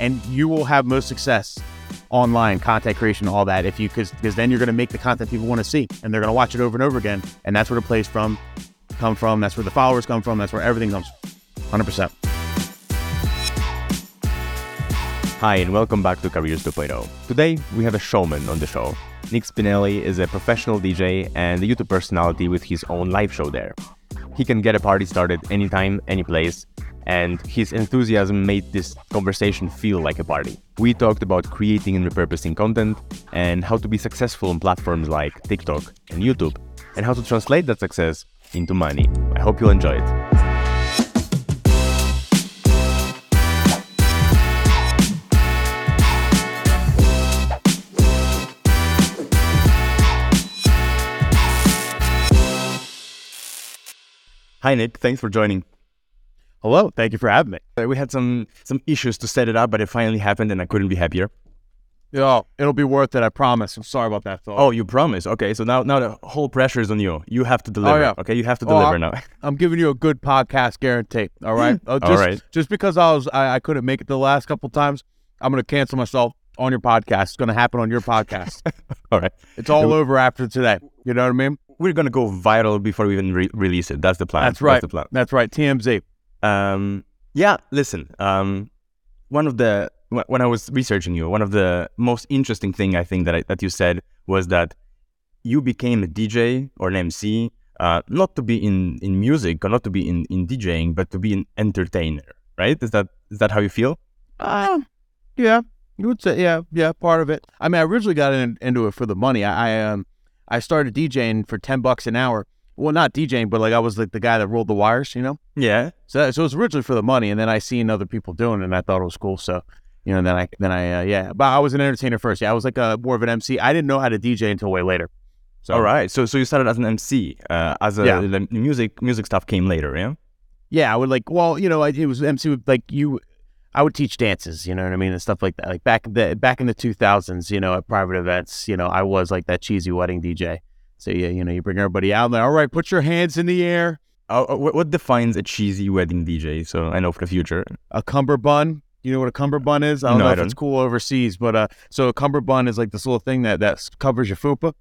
and you will have most success online, content creation, all that. If you because because then you're going to make the content people want to see, and they're going to watch it over and over again, and that's where the plays from come from. That's where the followers come from. That's where everything comes. Hundred percent. Hi, and welcome back to Careers 2.0. Today, we have a showman on the show. Nick Spinelli is a professional DJ and a YouTube personality with his own live show there. He can get a party started anytime, any place, and his enthusiasm made this conversation feel like a party. We talked about creating and repurposing content and how to be successful on platforms like TikTok and YouTube, and how to translate that success into money. I hope you'll enjoy it. Hi Nick, thanks for joining. Hello, thank you for having me. We had some some issues to set it up, but it finally happened, and I couldn't be happier. Yeah, it'll be worth it. I promise. I'm sorry about that, Phil. Oh, you promise? Okay, so now now the whole pressure is on you. You have to deliver. Oh, yeah. Okay, you have to Oh, deliver I'm- now. I'm giving you a good podcast guarantee. All right. Uh, just, right. Just because I was I, I couldn't make it the last couple times, I'm gonna cancel myself on your podcast. It's gonna happen on your podcast. All right, it's all over after today. You know what I mean? we're gonna go viral before we even re- release it. That's the plan. That's right. That's the plan. That's right. TMZ. Um, yeah. Listen. Um, one of the when I was researching you, one of the most interesting thing I think that I, that you said was that you became a DJ or an MC, uh, not to be in in music or not to be in in DJing, but to be an entertainer. Right? Is that is that how you feel? Uh, yeah, you would say yeah, yeah, part of it. I mean, I originally got in, into it for the money. I, I um I started DJing for ten bucks an hour. Well, not DJing, but like I was like the guy that rolled the wires, you know. Yeah. So so it was originally for the money, and then I seen other people doing it, and I thought it was cool. So you know, then I then I uh, yeah, but I was an entertainer first. Yeah, I was like a more of an MC. I didn't know how to DJ until way later. So All right. So so you started as an MC. Uh, as a Yeah. the music music stuff came later. Yeah. yeah, I would like. Well, you know, I, it was MC would like you. I would teach dances, you know what I mean, and stuff like that. Like back in the back in the two thousands, you know, at private events, you know, I was like that cheesy wedding DJ. So yeah, you know, you bring everybody out there. All right, put your hands in the air. Uh, uh, what, what defines a cheesy wedding DJ? So I know for the future. A cummerbund. You know what a cummerbund is? I don't No, know I if it's don't. cool overseas, but uh, so a cummerbund is like this little thing that that covers your fupa.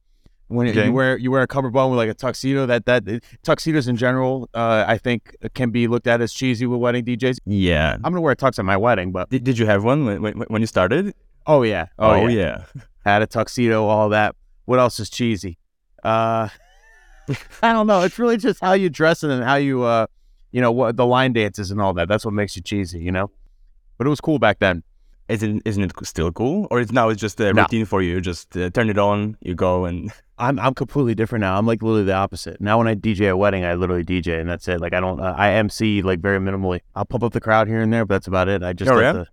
When Okay. you wear you wear a cummerbund with like a tuxedo, that that tuxedos in general, uh, I think can be looked at as cheesy with wedding DJs. Yeah. I'm gonna wear a tux at my wedding, but Did, did you have one when, when, when you started? oh yeah, oh, yeah. yeah. had a tuxedo, all that. What else is cheesy? Uh, I don't know. It's really just how you dress and how you, uh, you know, what the line dances and all that. That's what makes you cheesy, you know. But it was cool back then. Isn't isn't it still cool, or it's now it's just a No. routine for you? You Just uh, turn it on, you go, and I'm I'm completely different now. I'm like literally the opposite. Now when I DJ a wedding, I literally DJ and that's it. Like I don't, uh, I MC like very minimally. I'll pump up the crowd here and there, but that's about it. I just Oh, let yeah? the,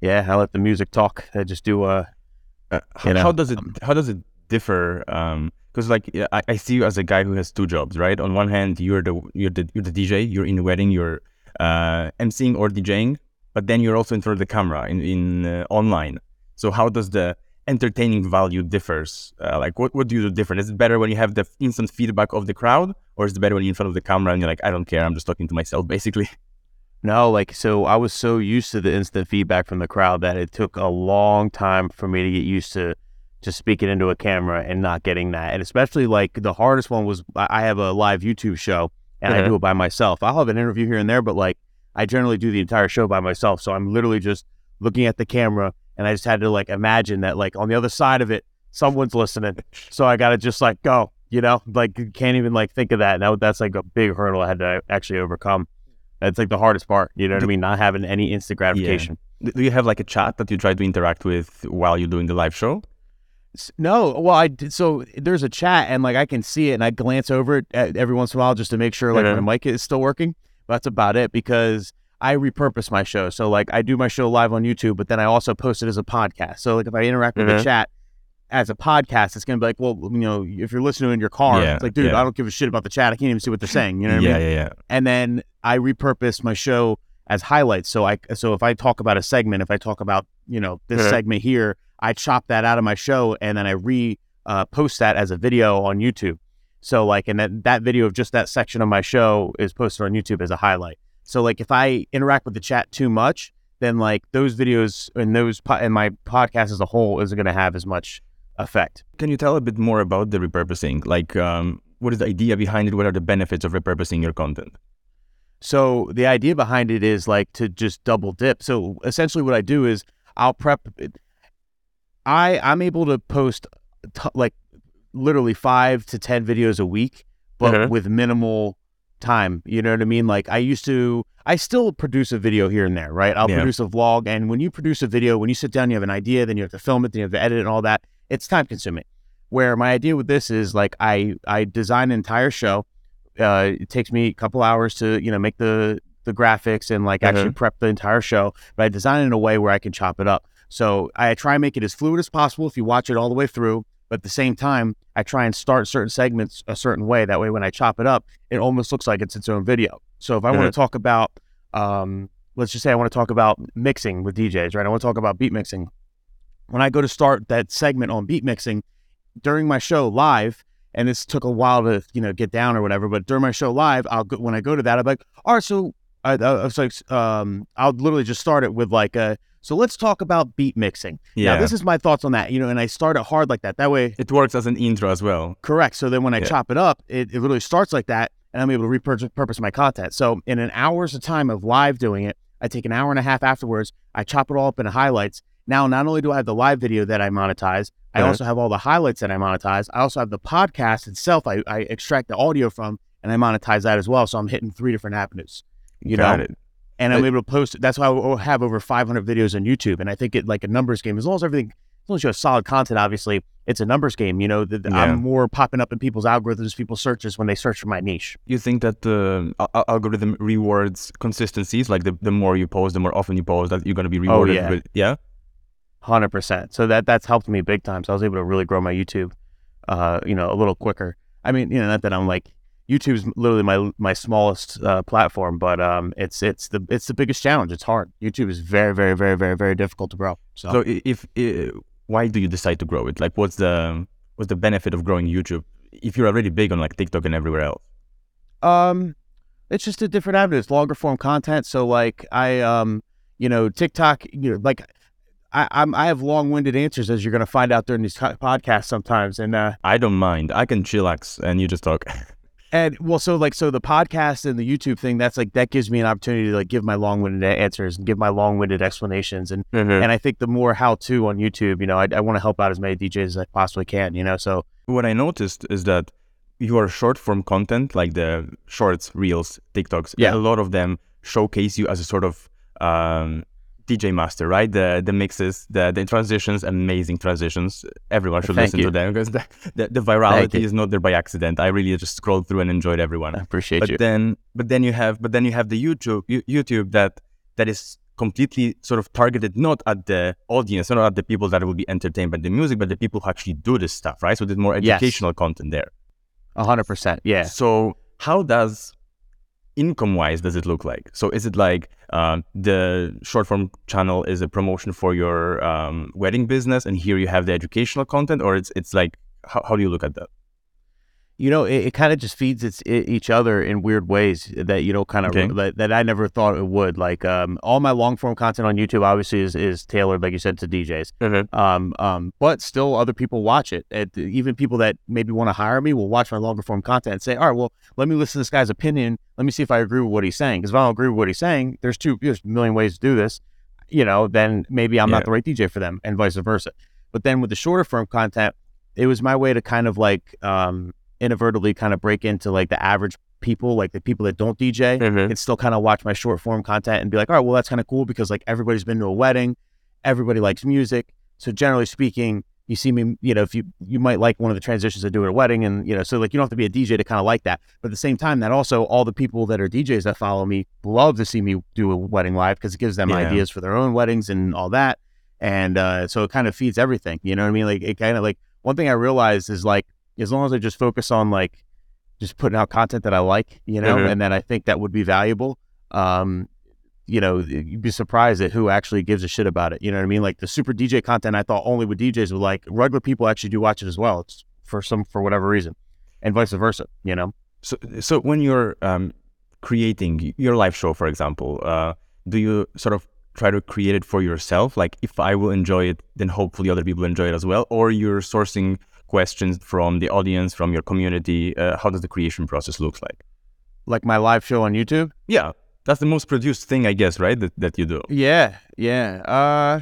yeah, I let the music talk. I just do uh, uh, You know, how does it how does it differ? Because like I, I see you as a guy who has two jobs, right? On one hand, you're the you're the you're the DJ. You're in the wedding. You're uh, emceeing or DJing, but then you're also in front of the camera in in uh, online. So how does the entertaining value differs? Uh, like what what do you do different? Is it better when you have the instant feedback of the crowd, or is it better when you're in front of the camera and you're like, I don't care, I'm just talking to myself, basically? No, like so I was so used to the instant feedback from the crowd that it took a long time for me to get used to just speaking into a camera and not getting that. And especially like the hardest one was I I have a live YouTube show and I Uh-huh. do it by myself. I'll have an interview here and there, but like I generally do the entire show by myself. So I'm literally just looking at the camera and I just had to like imagine that like on the other side of it, someone's listening. So I gotta just like go, you know, like can't even like think of that. Now that's like a big hurdle I had to actually overcome. That's like the hardest part. You know what I mean? Not having any instant gratification. D- Do you have like a chat that you try to interact with while you're doing the live show? No, well, I did. So there's a chat, and like I can see it, and I glance over it uh, every once in a while just to make sure like Mhm. my mic is still working. But that's about it because I repurpose my show. So like I do my show live on YouTube, but then I also post it as a podcast. So like if I interact with Mhm. the chat as a podcast, it's gonna be like, well, you know, if you're listening in your car, Yeah, it's like, dude, yeah. I don't give a shit about the chat. I can't even see what they're saying. You know what I yeah, mean? yeah, yeah. and then I repurpose my show as highlights. So I so if I talk about a segment, if I talk about you know this Mhm. segment here, I chop that out of my show and then I re uh, post that as a video on YouTube. So like, and that that video of just that section of my show is posted on YouTube as a highlight. So like, if I interact with the chat too much, then like those videos and those po- and my podcast as a whole isn't going to have as much effect. Can you tell a bit more about the repurposing? Like, um, what is the idea behind it? What are the benefits of repurposing your content? So the idea behind it is like to just double dip. So essentially, what I do is I'll prep. I I'm able to post t- like literally five to ten videos a week, but with minimal time. You know what I mean? Like I used to. I still produce a video here and there, right? I'll Yeah. produce a vlog, and when you produce a video, when you sit down, you have an idea, then you have to film it, then you have to edit it and all that. It's time consuming. Where my idea with this is like I I design an entire show. Uh, it takes me a couple hours to you know make the the graphics and like actually prep the entire show, but I design it in a way where I can chop it up. So I try and make it as fluid as possible if you watch it all the way through. But at the same time, I try and start certain segments a certain way. That way, when I chop it up, it almost looks like it's its own video. So if I want Mhm. to talk about, um, let's just say I want to talk about mixing with DJs, right? I want to talk about beat mixing. When I go to start that segment on beat mixing during my show live, and this took a while to you know get down or whatever, but during my show live, I'll go, when I go to that, I'm like, all right, so I, I was like, um, I'll literally just start it with like a. So let's talk about beat mixing. Yeah, Now, this is my thoughts on that, you know, and I start it hard like that. That way, it works as an intro as well. correct. So then when I Yeah. chop it up, it, it literally starts like that, and I'm able to repurpose my content. So in an hour's of time of live doing it, I take an hour and a half afterwards. I chop it all up into highlights. Now, not only do I have the live video that I monetize, I Uh-huh. also have all the highlights that I monetize. I also have the podcast itself. I, I extract the audio from, and I monetize that as well. So I'm hitting three different avenues. You Got know, it. And I'm But- able to post. That's why I have over 500 videos on YouTube, and I think it like a numbers game. As long as everything, as long as you have solid content, obviously, it's a numbers game. You know, the, the- Yeah. I'm more popping up in people's algorithms, people's searches when they search for my niche. You think that the al- algorithm rewards consistencies? Like the, the more you post, the more often you post, that you're going to be rewarded yeah. with. Yeah. Hundred percent. So that that's helped me big time. So I was able to really grow my YouTube, uh, you know, a little quicker. I mean, you know, not that I'm like YouTube's literally my my smallest uh, platform, but um, it's it's the it's the biggest challenge. It's hard. YouTube is very very very very very difficult to grow. So, So i- if, why do you decide to grow it? Like, what's the what's the benefit of growing YouTube if you're already big on like TikTok and everywhere else? Um, it's just a different avenue. It's longer form content. So like I um, you know, TikTok, you know, like I I'm I have long winded answers as you're gonna find out during these podcasts sometimes. And uh I don't mind. I can chillax and you just talk. and well, so like so the podcast and the YouTube thing, that's like that gives me an opportunity to like give my long winded answers and give my long winded explanations. And and I think the more how to on YouTube, you know, I I want to help out as many DJs as I possibly can. You know, so what I noticed is that your short form content, like the shorts, reels, TikToks, Yeah. a lot of them showcase you as a sort of um, DJ master, right? The the mixes, the the transitions, amazing transitions. Everyone should Thank listen you. to them because the, the, the virality is not there by accident. I really just scrolled through and enjoyed everyone. I appreciate but you. then but then you have but then you have the YouTube YouTube that that is completely sort of targeted not at the audience, not at the people that will be entertained by the music, but the people who actually do this stuff, right? So there's more Yes. educational content there. A hundred percent. Yeah. So how does income wise does it look like? So is it like um, the short form channel is a promotion for your um, wedding business, and here you have the educational content, or it's it's like how, how do you look at that? You know, it, it kind of just feeds its, i each other in weird ways that you know, kind of Okay. that, that I never thought it would. Like, um, all my long form content on YouTube obviously is, is tailored, like you said, to DJs. Um, um, but still, other people watch it. it even people that maybe want to hire me will watch my longer form content and say, "All right, well, let me listen to this guy's opinion. Let me see if I agree with what he's saying." Because if I don't agree with what he's saying, there's two, there's a million ways to do this. You know, then maybe I'm Yeah. not the right DJ for them, and vice versa. But then with the shorter form content, it was my way to kind of like um, inadvertently kind of break into like the average people, like the people that don't DJ, Mhm. can still kind of watch my short form content and be like, all right, well, that's kind of cool because like everybody's been to a wedding, everybody likes music. So generally speaking, you see me, you know, if you you might like one of the transitions I do at a wedding, and you know, so like you don't have to be a DJ to kind of like that. But at the same time, that also all the people that are DJs that follow me love to see me do a wedding live because it gives them Yeah. ideas for their own weddings and all that. And uh, so it kind of feeds everything. You know what I mean? Like it kind of like one thing I realized is like as long as I just focus on like just putting out content that I like, you know, Mhm. and that I think that would be valuable. Um, you know, you'd be surprised at who actually gives a shit about it. You know what I mean? Like the super DJ content I thought only with DJs would like, regular people actually do watch it as well. It's for some for whatever reason, and vice versa. You know? So, so when you're um, creating your live show, for example, uh, do you sort of try to create it for yourself? Like, if I will enjoy it, then hopefully other people enjoy it as well. Or you're sourcing questions from the audience, from your community. Uh, how does the creation process look like? Like my live show on YouTube. Yeah, that's the most produced thing, I guess, right? That that you do. Yeah, yeah. Uh,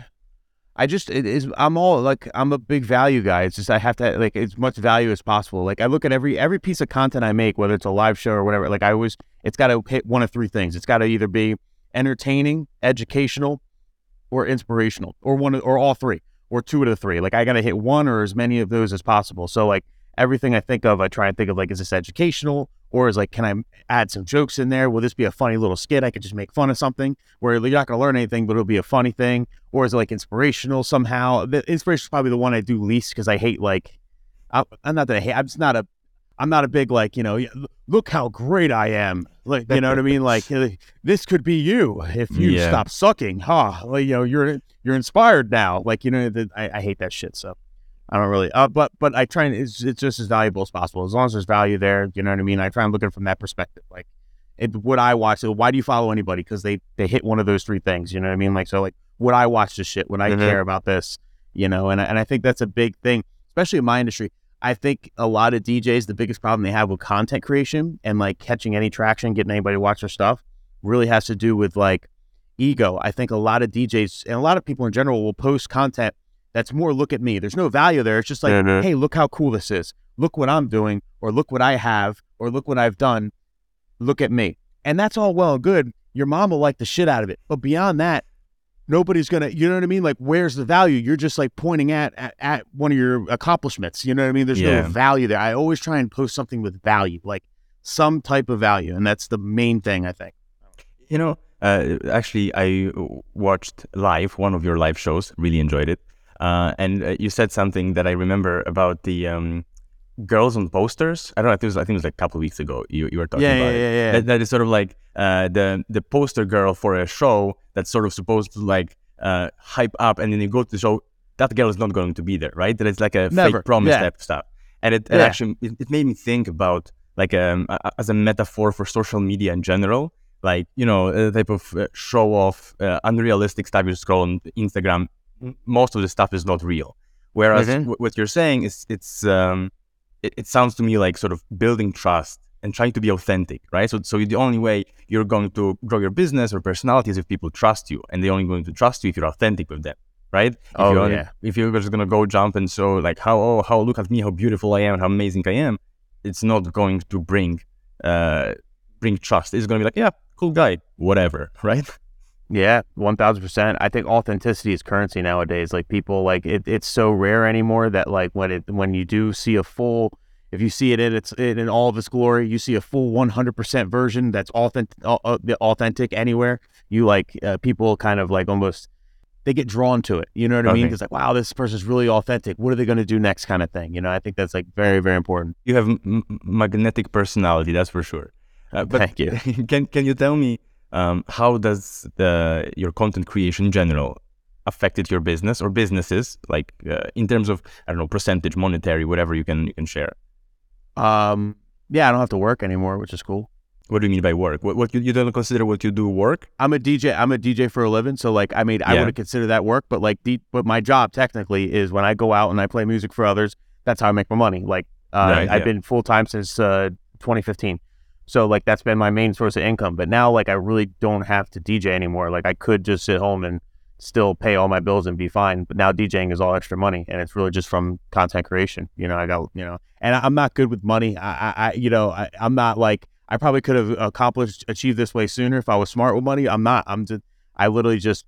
I just it is. I'm all like I'm a big value guy. It's just I have to like as much value as possible. Like I look at every every piece of content I make, whether it's a live show or whatever. Like I always, it's got to hit one of three things. It's got to either be entertaining, educational, or inspirational, or one or all three, or two out of three. Like I got to hit one or as many of those as possible. So like everything I think of, I try and think of like, is this educational? Or is like, can I add some jokes in there? Will this be a funny little skit? I could just make fun of something where you're not going to learn anything, but it'll be a funny thing. Or is it like inspirational somehow? The inspiration is probably the one I do least because I hate like, I, I'm not that I hate, I'm just not a, I'm not a big like, you know, look how great I am. Like, you know what I mean? Like, this could be you if you yeah. stop sucking. Huh? Like, you know, you're you're inspired now. Like, you know, the, I, I hate that shit. So I don't really, uh, but but I try and it's, it's just as valuable as possible. As long as there's value there, you know what I mean. I try and look at it from that perspective. Like, it, would I watch? So why do you follow anybody? Because they they hit one of those three things. You know what I mean? Like, so like, would I watch this shit? Would I mm-hmm. care about this? You know, and and I think that's a big thing, especially in my industry. I think a lot of DJs, the biggest problem they have with content creation and like catching any traction, getting anybody to watch their stuff, really has to do with like ego. I think a lot of DJs and a lot of people in general will post content that's more look at me. There's no value there. It's just like, mm-hmm. hey, look how cool this is. Look what I'm doing, or look what I have, or look what I've done. Look at me. And that's all well and good. Your mom will like the shit out of it. But beyond that, nobody's gonna you know what I mean? Like where's the value? You're just like pointing at at, at one of your accomplishments. You know what I mean? There's yeah. no value there. I always try and post something with value, like some type of value. And that's the main thing I think. You know, uh, actually I watched live one of your live shows, really enjoyed it. Uh, and uh, you said something that I remember about the um, girls on posters. I don't know. I think it was, I think it was like a couple of weeks ago. You, you were talking yeah, about yeah, it. Yeah, yeah, that, that is sort of like uh, the the poster girl for a show that's sort of supposed to like uh, hype up, and then you go to the show. That girl is not going to be there, right? That it's like a Never. fake promise yeah. type stuff. And it, it actually it, it, made me think about like um, as a metaphor for social media in general. Like you know, a type of uh, show off, uh, unrealistic stuff you scroll on Instagram most of the stuff is not real. Whereas mm-hmm. w- what you're saying is it's um, it, it, sounds to me like sort of building trust and trying to be authentic, right? So so the only way you're going to grow your business or personality is if people trust you, and they're only going to trust you if you're authentic with them, right? If oh you're yeah. If you're just gonna go jump and show like how oh how look at me how beautiful I am how amazing I am, it's not going to bring uh bring trust. It's gonna be like yeah cool guy whatever, right? Yeah, one thousand percent. I think authenticity is currency nowadays. Like people, like it, it's so rare anymore that like when it when you do see a full, if you see it in its in all of its glory, you see a full one hundred percent version that's authentic, authentic anywhere. You like uh, people kind of like almost they get drawn to it. You know what I mean? It's like wow, this person's really authentic. What are they going to do next? Kind of thing. You know, I think that's like very very important. You have m- magnetic personality, that's for sure. Uh, but Thank you. can can you tell me? Um, how does the your content creation in general affected your business or businesses? Like uh, in terms of i don't know percentage monetary whatever you can you can share. Um yeah i don't have to work anymore which is cool. What do you mean by work? What, what you, you don't consider what you do work? I'm a dj i'm a dj for a living so like i mean i wouldn't consider that work but like the, but my job technically is when i go out and i play music for others that's how i make my money. Like uh, right, i've yeah. been full-time since uh, 2015 so like that's been my main source of income. But now like I really don't have to DJ anymore. Like I could just sit home and still pay all my bills and be fine. But now DJing is all extra money, and it's really just from content creation. You know, I got you know, and I'm not good with money. I, I, I you know, I, I'm not like I probably could have accomplished achieved this way sooner if I was smart with money. I'm not. I'm just I literally just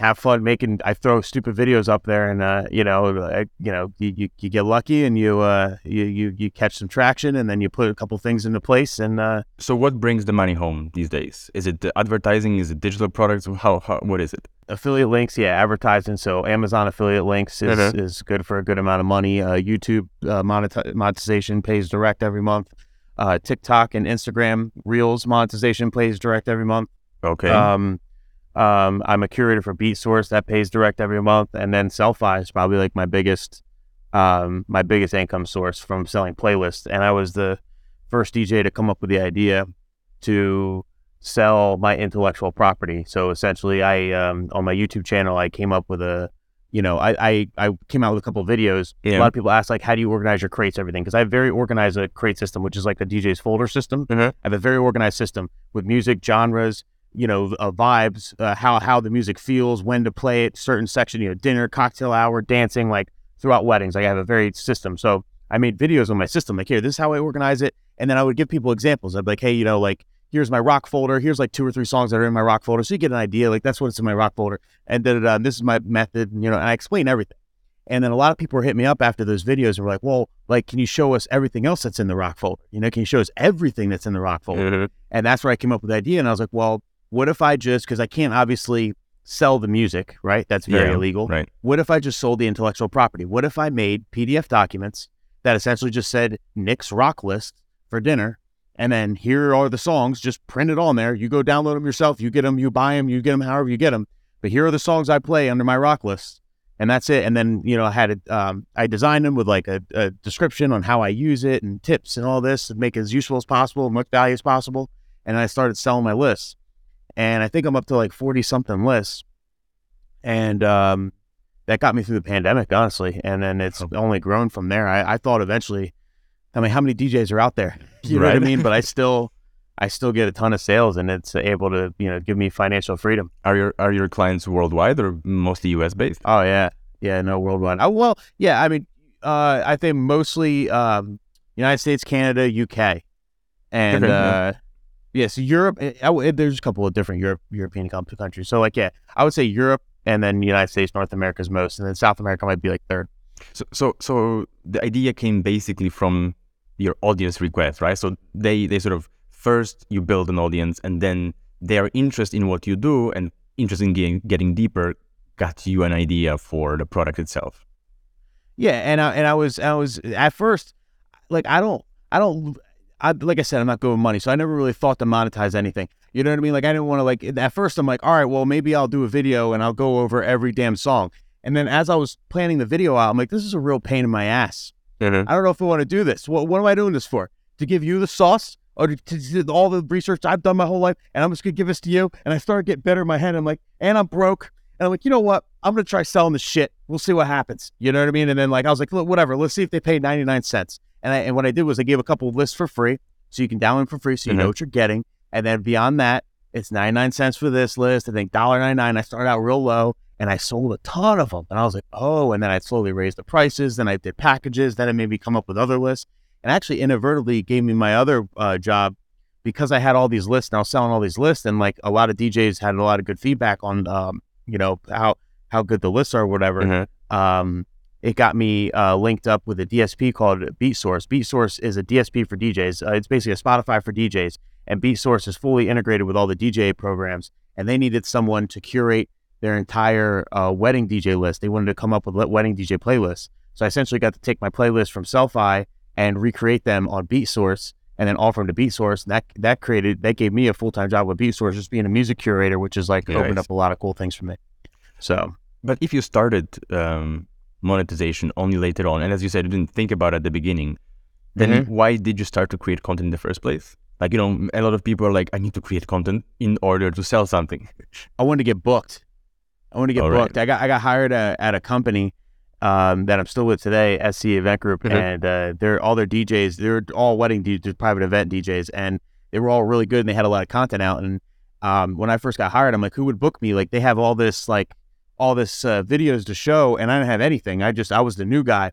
have fun making. I throw stupid videos up there, and uh, you know, I, you know, you, you, you, get lucky and you, uh, you you you catch some traction, and then you put a couple things into place. And uh, so, what brings the money home these days? Is it advertising? Is it digital products? How, how what is it? Affiliate links, yeah, advertising. So Amazon affiliate links is, mm-hmm. is good for a good amount of money. Uh, YouTube uh, monetization pays direct every month. Uh, TikTok and Instagram Reels monetization pays direct every month. Okay. Um, um, I'm a curator for Beat Source that pays direct every month, and then Sellfy is probably like my biggest, um, my biggest income source from selling playlists. And I was the first DJ to come up with the idea to sell my intellectual property. So essentially, I um, on my YouTube channel, I came up with a, you know, I I, I came out with a couple of videos. Yeah. A lot of people ask like, how do you organize your crates, everything? Because I have very organized a crate system, which is like the DJ's folder system. Mhm. I have a very organized system with music genres, you know, uh, vibes, uh, how how the music feels, when to play it, certain section, you know, dinner, cocktail hour, dancing, like throughout weddings. Like, I have a very system. So I made videos on my system, like here, this is how I organize it, and then I would give people examples. I'd be like, hey, you know, like here's my rock folder. Here's like two or three songs that are in my rock folder, so you get an idea. Like that's what's in my rock folder, and then uh, this is my method, you know, and I explain everything. And then a lot of people were hitting me up after those videos and were like, well, like, can you show us everything else that's in the rock folder? You know, can you show us everything that's in the rock folder? Mhm. And that's where I came up with the idea. And I was like, well, what if I just, because I can't obviously sell the music, right? That's very Yeah, illegal. Right. What if I just sold the intellectual property? What if I made PDF documents that essentially just said Nick's rock list for dinner? And then here are the songs just print it on there. You go download them yourself. You get them, you buy them, you get them however you get them. But here are the songs I play under my rock list. And that's it. And then, you know, I had it, um, I designed them with like a, a description on how I use it and tips and all this to make it as useful as possible, much value as possible. And I started selling my lists. And I think I'm up to like 40 something lists. And um, that got me through the pandemic, honestly. And then it's only grown from there. I, I thought eventually, I mean, how many DJs are out there? You know what I mean? But I still, I still get a ton of sales, and it's able to, you know, give me financial freedom. Are your are your clients worldwide or mostly US based? Oh yeah, yeah, no worldwide. Oh well, yeah. I mean, uh, I think mostly um, United States, Canada, UK, and Okay, uh, yeah. So Europe, eh, I w- there's a couple of different Europe European countries. So like, yeah, I would say Europe, and then United States, North America is most, and then South America might be like third. So, so, so the idea came basically from your audience request, right? So they, they sort of first you build an audience, and then their interest in what you do and interest in getting, getting deeper got you an idea for the product itself. Yeah, and I and I was I was at first like I don't I don't I like I said I'm not good with money, so I never really thought to monetize anything. You know what I mean? Like I didn't want to like at first I'm like, all right, well maybe I'll do a video and I'll go over every damn song. And then as I was planning the video out, I'm like, this is a real pain in my ass. Mm-hmm. I don't know if I want to do this. What what am I doing this for? To give you the sauce? Or to, to do all the research I've done my whole life and I'm just gonna give this to you? And I started to get better in my head. I'm like, and I'm broke. And I'm like, you know what? I'm gonna try selling the shit. We'll see what happens. You know what I mean? And then like I was like, look, whatever. Let's see if they pay 99 cents. And I, and what I did was I gave a couple of lists for free, so you can download them for free, so you know Mhm. what you're getting. And then beyond that, it's 99 cents for this list. I think $1.99. I started out real low, and I sold a ton of them. And I was like, oh. And then I slowly raised the prices. Then I did packages. Then I made me come up with other lists. And actually, inadvertently gave me my other uh, job because I had all these lists and I was selling all these lists. And like a lot of DJs had a lot of good feedback on, um, you know, how how good the lists are, or whatever Mhm. um, it got me uh, linked up with a DSP called BeatSource. BeatSource is a DSP for DJs. Uh, it's basically a Spotify for DJs, and BeatSource is fully integrated with all the DJ programs. And they needed someone to curate their entire uh, wedding DJ list. They wanted to come up with wedding DJ playlists. So I essentially got to take my playlist from Sellfy and recreate them on BeatSource, and then offer them to BeatSource. And that that created that gave me a full time job with BeatSource, just being a music curator, which is like opened up a lot of cool things for me. So But if you started um, monetization only later on, and as you said, you didn't think about it at the beginning, then Mhm. why did you start to create content in the first place? Like, you know, a lot of people are like, I need to create content in order to sell something. I wanted to get booked. I wanted to get All right. booked. I got I got hired at, at a company um, that I'm still with today, SC Event Group, Mhm. and uh, they're all their DJs. They're all wedding DJs, private event DJs, and they were all really good and they had a lot of content out. And um, when I first got hired, I'm like, who would book me? Like they have all this like all this uh, videos to show, and I didn't have anything. I just I was the new guy,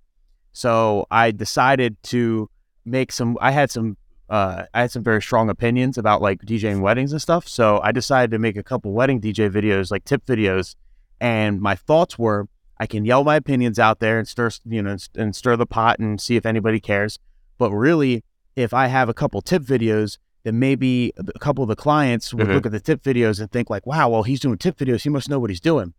so I decided to make some. I had some. Uh, I had some very strong opinions about like DJing weddings and stuff. So I decided to make a couple wedding DJ videos, like tip videos. And my thoughts were, I can yell my opinions out there and stir, you know, and, stir the pot and see if anybody cares. But really, if I have a couple tip videos, then maybe a couple of the clients would Mhm. look at the tip videos and think like, wow, well, he's doing tip videos. He must know what he's doing.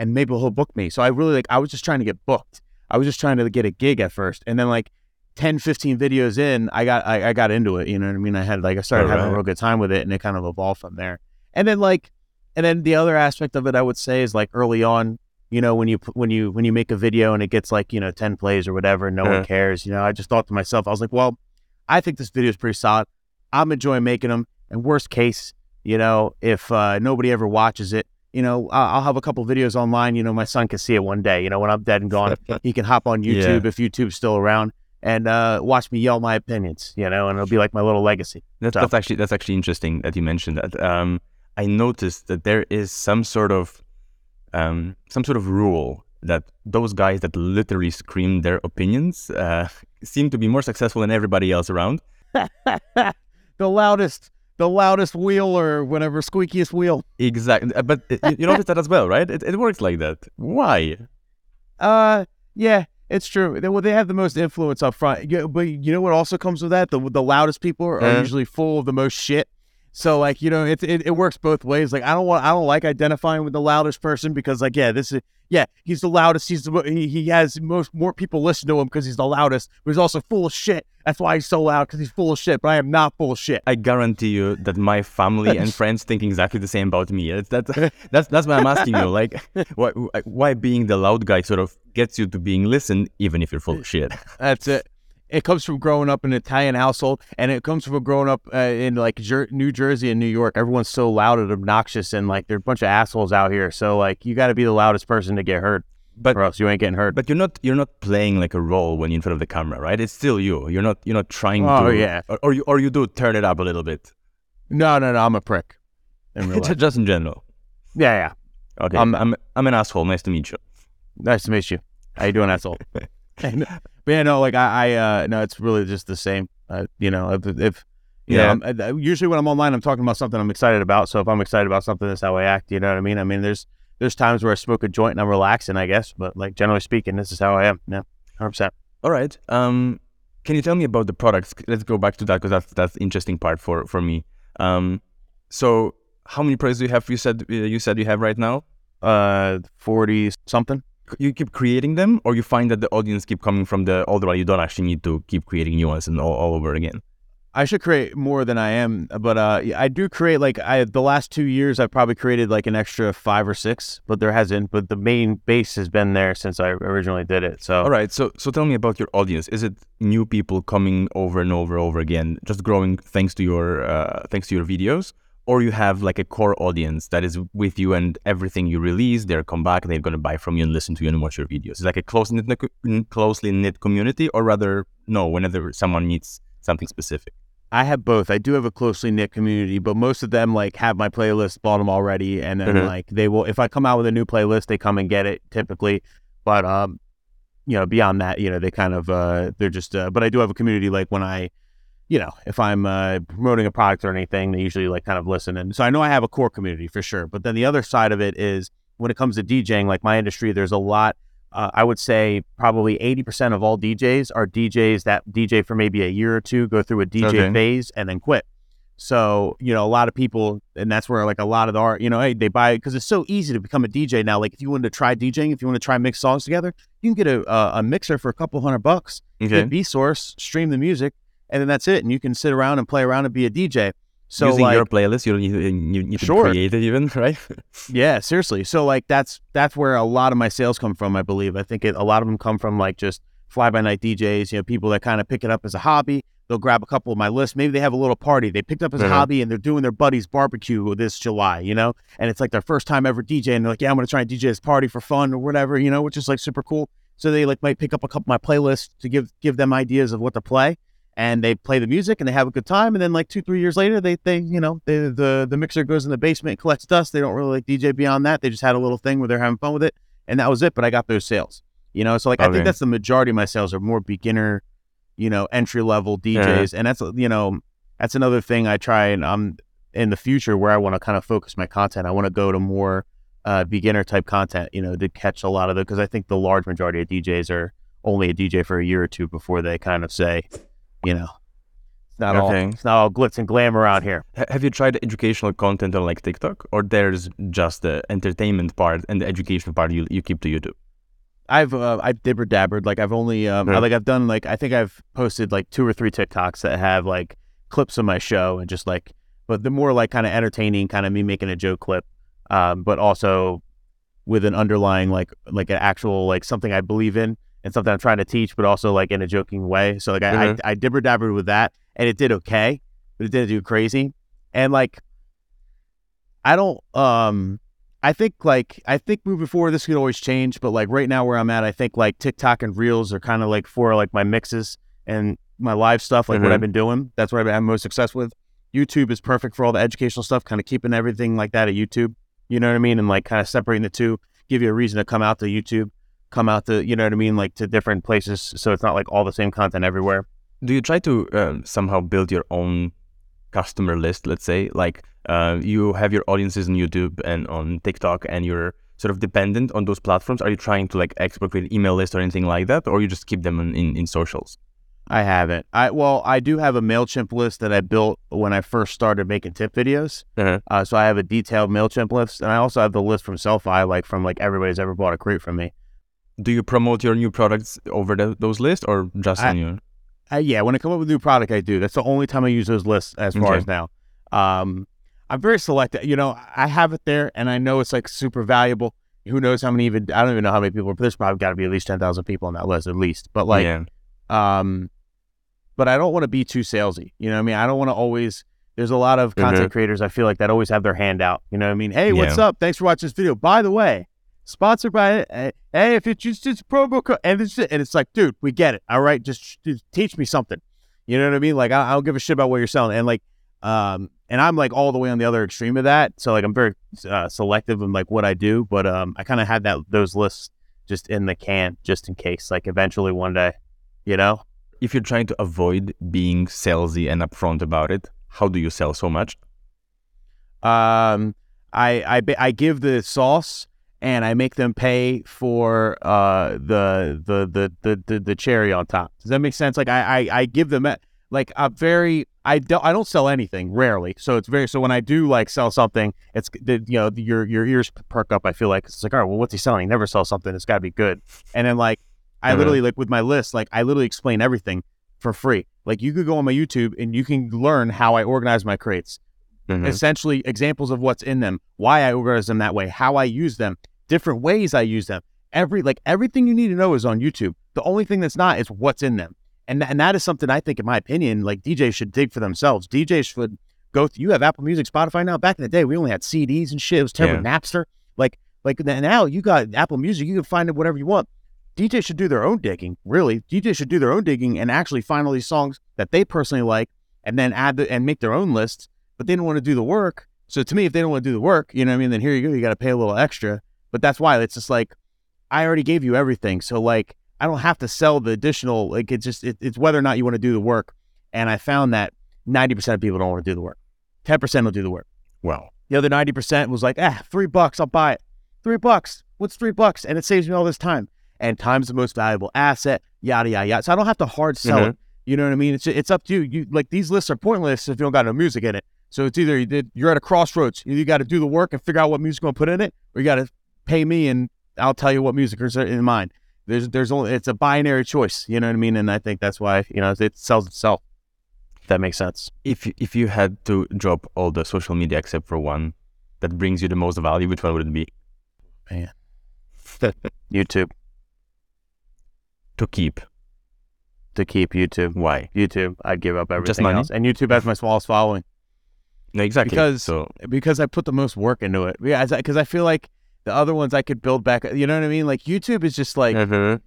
And maybe he'll book me. So I really like, I was just trying to get booked. I was just trying to get a gig at first. And then like 10, 15 videos in, I got, I, I got into it. You know what I mean? I had like, I started having a real good time with it and it kind of evolved from there. And then like, and then the other aspect of it, I would say is like early on, you know, when you, when you, when you make a video and it gets like, you know, 10 plays or whatever, no one Uh-huh. cares, you know, I just thought to myself, I was like, well, I think this video is pretty solid. I'm enjoying making them. And worst case, You know, if uh, nobody ever watches it, you know, I'll have a couple videos online. You know, my son can see it one day. You know, when I'm dead and gone, he can hop on Yeah. YouTube if YouTube's still around and uh, watch me yell my opinions. You know, and it'll be like my little legacy. That's, So- that's actually that's actually interesting that you mentioned that. Um, I noticed that there is some sort of um, some sort of rule that those guys that literally scream their opinions uh, seem to be more successful than everybody else around. the loudest, the loudest wheel or whatever, squeakiest wheel. Exactly, but uh, you, you notice that as well, right? It, it works like that. Why? Uh, yeah, it's true. They, well, they have the most influence up front. Yeah, but you know what also comes with that? The the loudest people are Uh. usually full of the most shit. So like you know, it, it it works both ways. Like I don't want I don't like identifying with the loudest person because like yeah, this is yeah he's the loudest. He's the he, he has most more people listen to him because he's the loudest. But he's also full of shit. That's why he's so loud because he's full of shit. But I am not full of shit. I guarantee you that my family and friends think exactly the same about me. It's that that's that's why I'm asking you. Like, why why being the loud guy sort of gets you to being listened, even if you're full of shit. That's it. It comes from growing up in an Italian household, and it comes from growing up uh, in like Jer- New Jersey and New York. Everyone's so loud and obnoxious, and like they're a bunch of assholes out here. So like you got to be the loudest person to get heard, But or else you ain't getting heard. but you're not you're not playing like a role when you're in front of the camera, right? It's still you. You're not you're not trying Oh, to. yeah. Or, or you or you do turn it up a little bit. no, no, no, I'm a prick. In real life. Just in general. yeah, yeah. Okay. Um, I'm I'm an asshole. Nice to meet you. Nice to meet you. How you doing, asshole? but yeah, no, like I, I, uh, no, it's really just the same. Uh, you know, if, if you Yeah. know, I'm- uh, usually when I'm online, I'm talking about something I'm excited about. So if I'm excited about something, that's how I act. You know what I mean? I mean, there's there's times where I smoke a joint and I'm relaxing, I guess. But like generally speaking, this is how I am. Yeah, hundred percent. All right. Um, can you tell me about the products? Let's go back to that because that's that's interesting part for for me. Um, so how many products do you have? You said uh, you said you have right now. Uh, forty something. You keep creating them, or you find that the audience keep coming from the older one. You don't actually need to keep creating new ones and all, all over again. I should create more than I am, but uh, I do create like I the last two years I've probably created like an extra five or six, but there hasn't. But the main base has been there since I originally did it. So All right. So so tell me about your audience. Is it new people coming over and over and over again, just growing thanks to your uh, thanks to your videos, or you have like a core audience that is with you and everything you release, they're come back, they're gonna buy from you and listen to you and watch your videos. It's like a close knit, closely knit community, or rather, no, whenever someone needs something specific. I have both. I do have a closely knit community, but most of them like have my playlist, bought them already, and then Mhm. like they will. If I come out with a new playlist, they come and get it typically. But um, you know, beyond that, you know, they kind of uh, they're just. Uh, but I do have a community. Like when I, you know, if I'm uh, promoting a product or anything, they usually like kind of listen. And so I know I have a core community for sure. But then the other side of it is when it comes to DJing, like my industry, there's a lot. Uh, I would say probably 80% of all DJs are DJs that DJ for maybe a year or two, go through a DJ Okay. phase, and then quit. So, you know, a lot of people, and that's where like a lot of the art, you know, hey, they buy because it's so easy to become a DJ now. Like if you wanted to try DJing, if you want to try mix songs together, you can get a, a, a mixer for a couple hundred bucks, get BeatSource, stream the music, and then that's it. And you can sit around and play around and be a DJ. So Using like, your playlist, you don't need, you need to Sure. create it even, right? Yeah, seriously. So like that's that's where a lot of my sales come from. I believe. I think it, a lot of them come from like just fly by night DJs. You know, people that kind of pick it up as a hobby. They'll grab a couple of my lists. Maybe they have a little party. They picked up as a Mhm. hobby and they're doing their buddy's barbecue this July. You know, and it's like their first time ever DJing. And they're like, yeah, I'm gonna try and DJ this party for fun or whatever. You know, which is like super cool. So they like might pick up a couple of my playlists to give give them ideas of what to play. And they play the music and they have a good time. And then like two, three years later, they they you know they, the the mixer goes in the basement, collects dust. They don't really like DJ beyond that. They just had a little thing where they're having fun with it, and that was it. But I got those sales. You know, so like I think that's the majority of my sales are more beginner, you know, entry level DJs, and that's you know that's another thing I try and I'm in the future where I want to kind of focus my content. I want to go to more uh, beginner type content, you know, to catch a lot of the because I think the large majority of DJs are only a DJ for a year or two before they kind of say, you know, it's not all it's not all glitz and glamour out here. Have you tried educational content on like TikTok, or there's just the entertainment part and the education part you you keep to YouTube? I've uh, I've dibber dabbered. Like I've only um, I, like I've done like I think I've posted like two or three TikToks that have like clips of my show and just like, but the more like kind of entertaining, kind of me making a joke clip, um, but also with an underlying like like an actual like something I believe in and something I'm trying to teach, but also like in a joking way. So like I I, I dibber dabbered with that and it did okay, but it didn't do crazy. And like I don't. Um, I think like I think moving forward, this could always change. But like right now, where I'm at, I think like TikTok and Reels are kind of like for like my mixes and my live stuff, like what Mhm. I've been doing. That's what I've had most success with. YouTube is perfect for all the educational stuff, kind of keeping everything like that at YouTube. You know what I mean? And like kind of separating the two, give you a reason to come out to YouTube, come out to you know what I mean, like to different places, so it's not like all the same content everywhere. Do you try to um, somehow build your own customer list? Let's say, like uh, you have your audiences on YouTube and on TikTok, and you're sort of dependent on those platforms. Are you trying to like export an email list or anything like that, or you just keep them in, in, in socials? I haven't. I well, I do have a Mailchimp list that I built when I first started making tip videos. Uh-huh. Uh, so I have a detailed Mailchimp list, and I also have the list from Sellfy, like from like everybody's ever bought a crate from me. Do you promote your new products over the, those lists, or just I- on your? Uh, yeah, when I come up with a new product, I do. That's the only time I use those lists as far Okay. as now. Um, I'm very selective. You know, I have it there, and I know it's like super valuable. Who knows how many even? I don't even know how many people. But there's probably got to be at least ten thousand people on that list, at least. But like, yeah. um, but I don't want to be too salesy. You know what I mean? I don't want to always. There's a lot of content creators I feel like that always have their hand out. You know what I mean? Hey, what's up? Thanks for watching this video. By the way, sponsored by uh, hey, if it's just it's promo code and it's and it's like, dude, we get it. All right, just, just teach me something. You know what I mean? Like I, I don't give a shit about what you're selling, and like, um, and I'm like all the way on the other extreme of that. So like I'm very uh, selective in like what I do, but um, I kind of had that those lists just in the can just in case, like eventually one day, you know. If you're trying to avoid being salesy and upfront about it, how do you sell so much? Um, I I I give the sauce and I make them pay for uh the the the the the, cherry on top. Does that make sense? Like I I, I give them like a very I don't I don't sell anything rarely. So it's very so when I do like sell something, it's the you know your your ears perk up. I feel like it's like all right, well, what's he selling? He never sells something. It's got to be good. And then like I Uh-huh. literally like with my list, like I literally explain everything for free. Like you could go on my YouTube and you can learn how I organize my crates Mhm. essentially examples of what's in them, why I organize them that way, how I use them, different ways I use them. Every like everything you need to know is on YouTube. The only thing that's not is what's in them. And and that is something I think in my opinion like DJs should dig for themselves. DJs should go th- you have Apple Music, Spotify now. Back in the day we only had CDs and shit. It was terrible Napster. Like like now you got Apple Music, you can find it whatever you want. DJs should do their own digging, really. DJs should do their own digging and actually find all these songs that they personally like and then add the, and make their own lists but they don't want to do the work. So to me, if they don't want to do the work, you know what I mean, then here you go, you got to pay a little extra. But that's why it's just like, I already gave you everything. So like, I don't have to sell the additional, like it's just, it, it's whether or not you want to do the work. And I found that 90% of people don't want to do the work. 10% will do the work. Well, The other 90% was like, ah, three bucks, I'll buy it. Three bucks. What's three bucks? And it saves me all this time. And time's the most valuable asset, yada, yada, yada. So I don't have to hard sell Mhm. it. You know what I mean? It's it's up to you. You like these lists are pointless if you don't got no music in it. So it's either you did, you're at a crossroads. You got to do the work and figure out what music you want to put in it, or you got to pay me and I'll tell you what music is in mind. There's there's only it's a binary choice. You know what I mean? And I think that's why you know it sells itself. If that makes sense. If you- if you had to drop all the social media except for one that brings you the most value, which one would it be? Man, YouTube To keep. to keep YouTube. Why? YouTube, I'd give up everything Just money? else. And YouTube has my smallest following No, exactly. Because- so because I put the most work into it. Yeah, because I feel like the other ones I could build back. You know what I mean? Like YouTube is just like Mhm.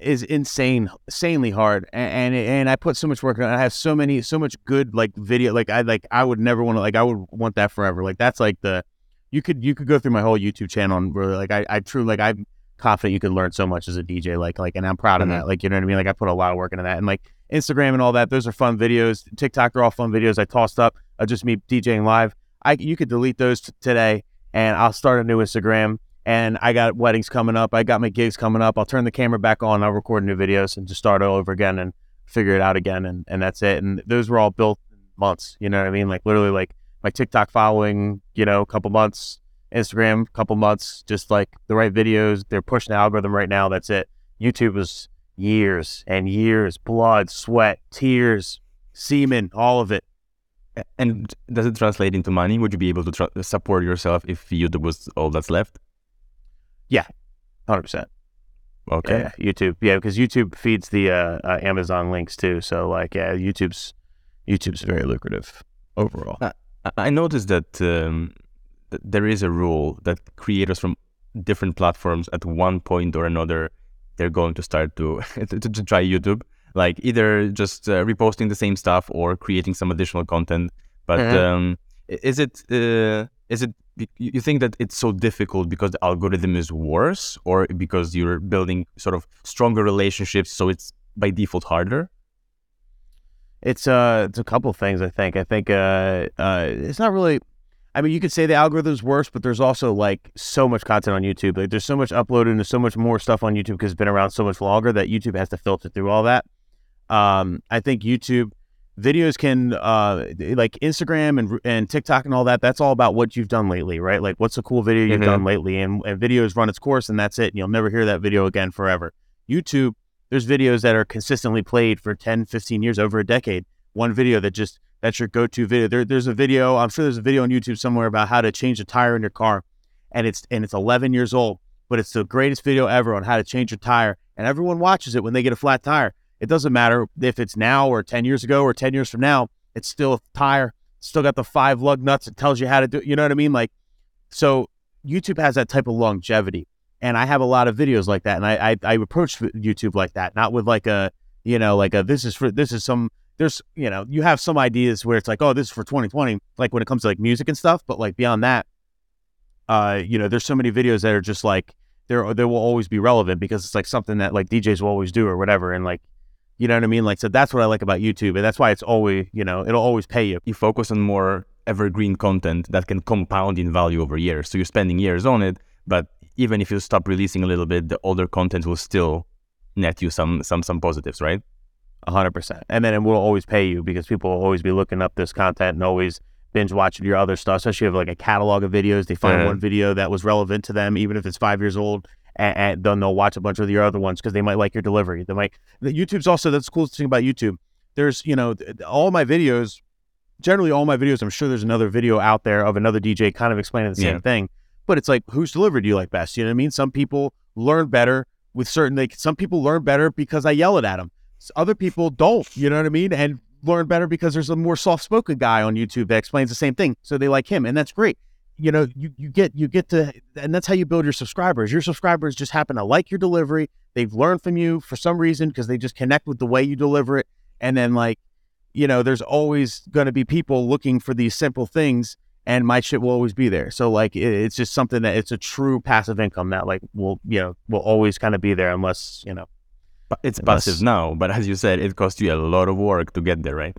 is insane, insanely hard, and, and and I put so much work on. it. I have so many, so much good like video. Like I like I would never want to like I would want that forever. Like that's like the you could you could go through my whole YouTube channel and really like I I truly like I'm confident you can learn so much as a DJ. Like like and I'm proud of Mhm. that. Like you know what I mean? Like I put a lot of work into that, and like Instagram and all that. Those are fun videos. TikTok they're all fun videos I tossed up. of just me DJing live. I you could delete those t- today, and I'll start a new Instagram. And I got weddings coming up. I got my gigs coming up. I'll turn the camera back on. I'll record new videos and just start all over again and figure it out again. And, and that's it. And those were all built months. You know what I mean? Like literally, like my TikTok following, you know, a couple months, Instagram, couple months, just like the right videos. They're pushing the algorithm right now. That's it. YouTube was years and years, blood, sweat, tears, semen, all of it. And does it translate into money? Would you be able to tr- support yourself if YouTube was all that's left? Yeah, Hundred percent. Okay. Yeah, YouTube. Yeah, because YouTube feeds the uh, uh, Amazon links too. So like, yeah, YouTube's YouTube's very lucrative overall. I- I noticed that um, th- there is a rule that creators from different platforms at one point or another they're going to start to to, to try YouTube, like either just uh, reposting the same stuff or creating some additional content. But Mhm. um, is it uh, is it you think that it's so difficult because the algorithm is worse, or because you're building sort of stronger relationships, so it's by default harder? It's uh, it's a couple things. I think. I think uh, uh, it's not really. I mean, you could say the algorithm's worse, but there's also like so much content on YouTube. Like, there's so much uploaded and there's so much more stuff on YouTube because it's been around so much longer that YouTube has to filter through all that. Um, I think YouTube videos can, uh, like Instagram and and TikTok and all that. That's all about what you've done lately, right? Like, what's a cool video you've Mhm. done lately, and and videos run its course, and that's it. And you'll never hear that video again forever. YouTube, there's videos that are consistently played for 10, 15 years, over a decade. One video that just that's your go-to video. There, there's a video. I'm sure there's a video on YouTube somewhere about how to change a tire in your car, and it's and it's 11 years old, but it's the greatest video ever on how to change your tire, and everyone watches it when they get a flat tire. It doesn't matter if it's now or 10 years ago or 10 years from now. It's still a tire. Still got the five lug nuts. It tells you how to do. it. You know what I mean? Like, so YouTube has that type of longevity, and I have a lot of videos like that, and I I, I approach YouTube like that, not with like a you know like a this is for this is some there's you know you have some ideas where it's like oh this is for 2020 like when it comes to like music and stuff but like beyond that uh you know there's so many videos that are just like they're they will always be relevant because it's like something that like DJs will always do or whatever and like you know what I mean like so that's what I like about YouTube and that's why it's always you know it'll always pay you you focus on more evergreen content that can compound in value over years. So you're spending years on it, but even if you stop releasing a little bit, the older content will still net you some some some positives, right? A hundred percent. And then it will always pay you because people will always be looking up this content and always binge watching your other stuff. Especially if you have like a catalog of videos. They find Yeah. one video that was relevant to them, even if it's five years old, and, and then they'll watch a bunch of your other ones because they might like your delivery. They might. The YouTube's also that's the coolest thing about YouTube. There's you know th- all my videos. Generally, all my videos. I'm sure there's another video out there of another DJ kind of explaining the same Yeah. thing. But it's like whose delivery do you like best? You know what I mean? Some people learn better with certain. They some people learn better because I yell it at them. Other people don't, you know what I mean? And learn better because there's a more soft-spoken guy on YouTube that explains the same thing. So they like him, and that's great. You know, you, you get you get to and that's how you build your subscribers. Your subscribers just happen to like your delivery. They've learned from you for some reason because they just connect with the way you deliver it. And then like, you know, there's always gonna be people looking for these simple things and my shit will always be there. So like it, it's just something that it's a true passive income that like will you know will always kind of be there unless you know It's Unless- passive now, but as you said, it costs you a lot of work to get there, right?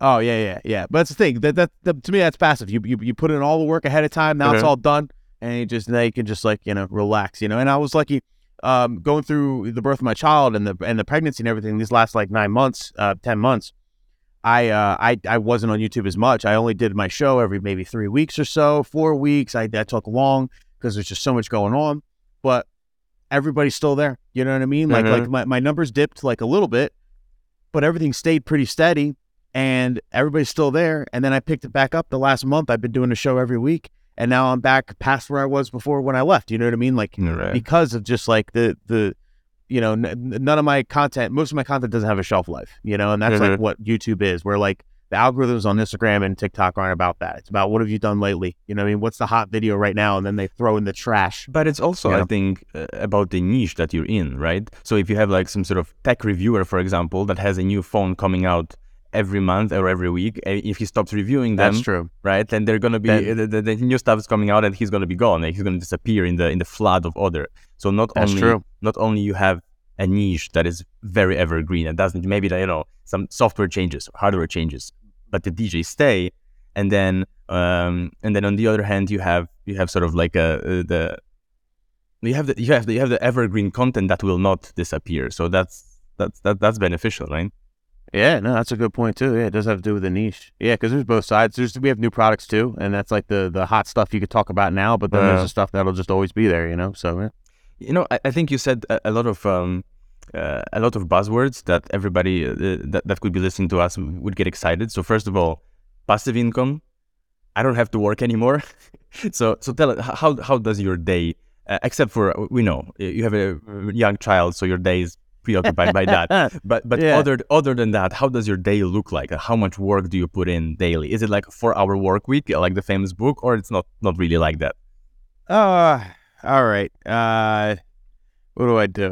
Oh yeah, yeah, yeah. But that's the thing. That, that that to me that's passive. You you, you put in all the work ahead of time. Now it's Mhm. all done, and you just now you can just like you know relax. You know. And I was lucky, um, going through the birth of my child and the and the pregnancy and everything. These last like nine months, uh, ten months. I uh I I wasn't on YouTube as much. I only did my show every maybe three weeks or so, four weeks. I that took long because there's just so much going on. But everybody's still there. You know what I mean? Like Mhm. like my, my numbers dipped like a little bit, but everything stayed pretty steady and everybody's still there. And then I picked it back up the last month. I've been doing a show every week, and now I'm back past where I was before when I left. You know what I mean? Like Right. because of just like the the you know n- none of my content, most of my content doesn't have a shelf life. You know, and that's like Mhm. what YouTube is, where like the algorithms on Instagram and TikTok aren't about that. It's about what have you done lately? You know, what I mean, what's the hot video right now, and then they throw in the trash. But it's also, Yeah. I think, uh, about the niche that you're in, right? So if you have like some sort of tech reviewer, for example, that has a new phone coming out every month or every week, if he stops reviewing them, That's true. right, then they're gonna be the, the, the new stuff is coming out, and he's gonna be gone. and he's gonna disappear in the in the flood of other. So not only true. not only you have a niche that is very evergreen and doesn't maybe you know some software changes, hardware changes, but the DJs stay, and then um and then on the other hand you have you have sort of like a, uh the you have the you have the, you have the evergreen content that will not disappear. So that's that's that, that's beneficial, right? Yeah, no, that's a good point too. Yeah, it does have to do with the niche. Yeah, because there's both sides. There's we have new products too, and that's like the the hot stuff you could talk about now. But then there's the stuff that'll just always be there. You know, so yeah. You know, I, I think you said a, a lot of um, uh, a lot of buzzwords that everybody uh, that that could be listening to us would get excited. So first of all, passive income. I don't have to work anymore. so so tell us how how does your day, uh, except for we know you have a young child, so your day is preoccupied by that. But but Yeah. other other than that, how does your day look like? How much work do you put in daily? Is it like a four hour work week, like the famous book, or it's not not really like that? Uh, all right. Uh, what do I do?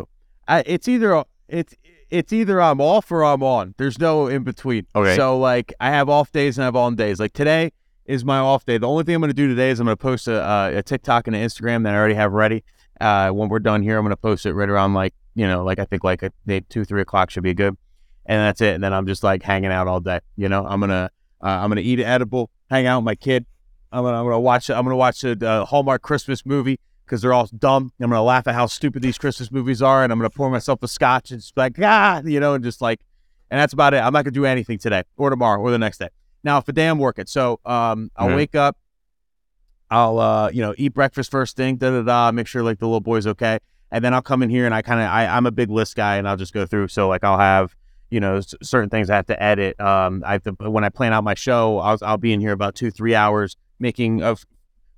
I, it's either it's it's either I'm off or I'm on. There's no in between. Okay. So like I have off days and I have on days. Like today is my off day. The only thing I'm going to do today is I'm going to post a, a TikTok and an Instagram that I already have ready. Uh, when we're done here, I'm going to post it right around like you know like I think like a, two three o'clock should be good, and that's it. And then I'm just like hanging out all day. You know, I'm gonna uh, I'm gonna eat an edible, hang out with my kid. I'm gonna I'm gonna watch I'm gonna watch a uh, Hallmark Christmas movie because they're all dumb. I'm gonna laugh at how stupid these Christmas movies are, and I'm gonna pour myself a scotch and just be like ah, you know, and just like, and that's about it. I'm not gonna do anything today or tomorrow or the next day. Now, if a day I'm working, so um, I'll Mhm. wake up, I'll uh, you know, eat breakfast first thing, da da da, make sure like the little boy's okay, and then I'll come in here and I kind of I'm a big list guy, and I'll just go through. So like I'll have you know s- certain things I have to edit. Um, I have to when I plan out my show, I'll I'll be in here about two three hours making of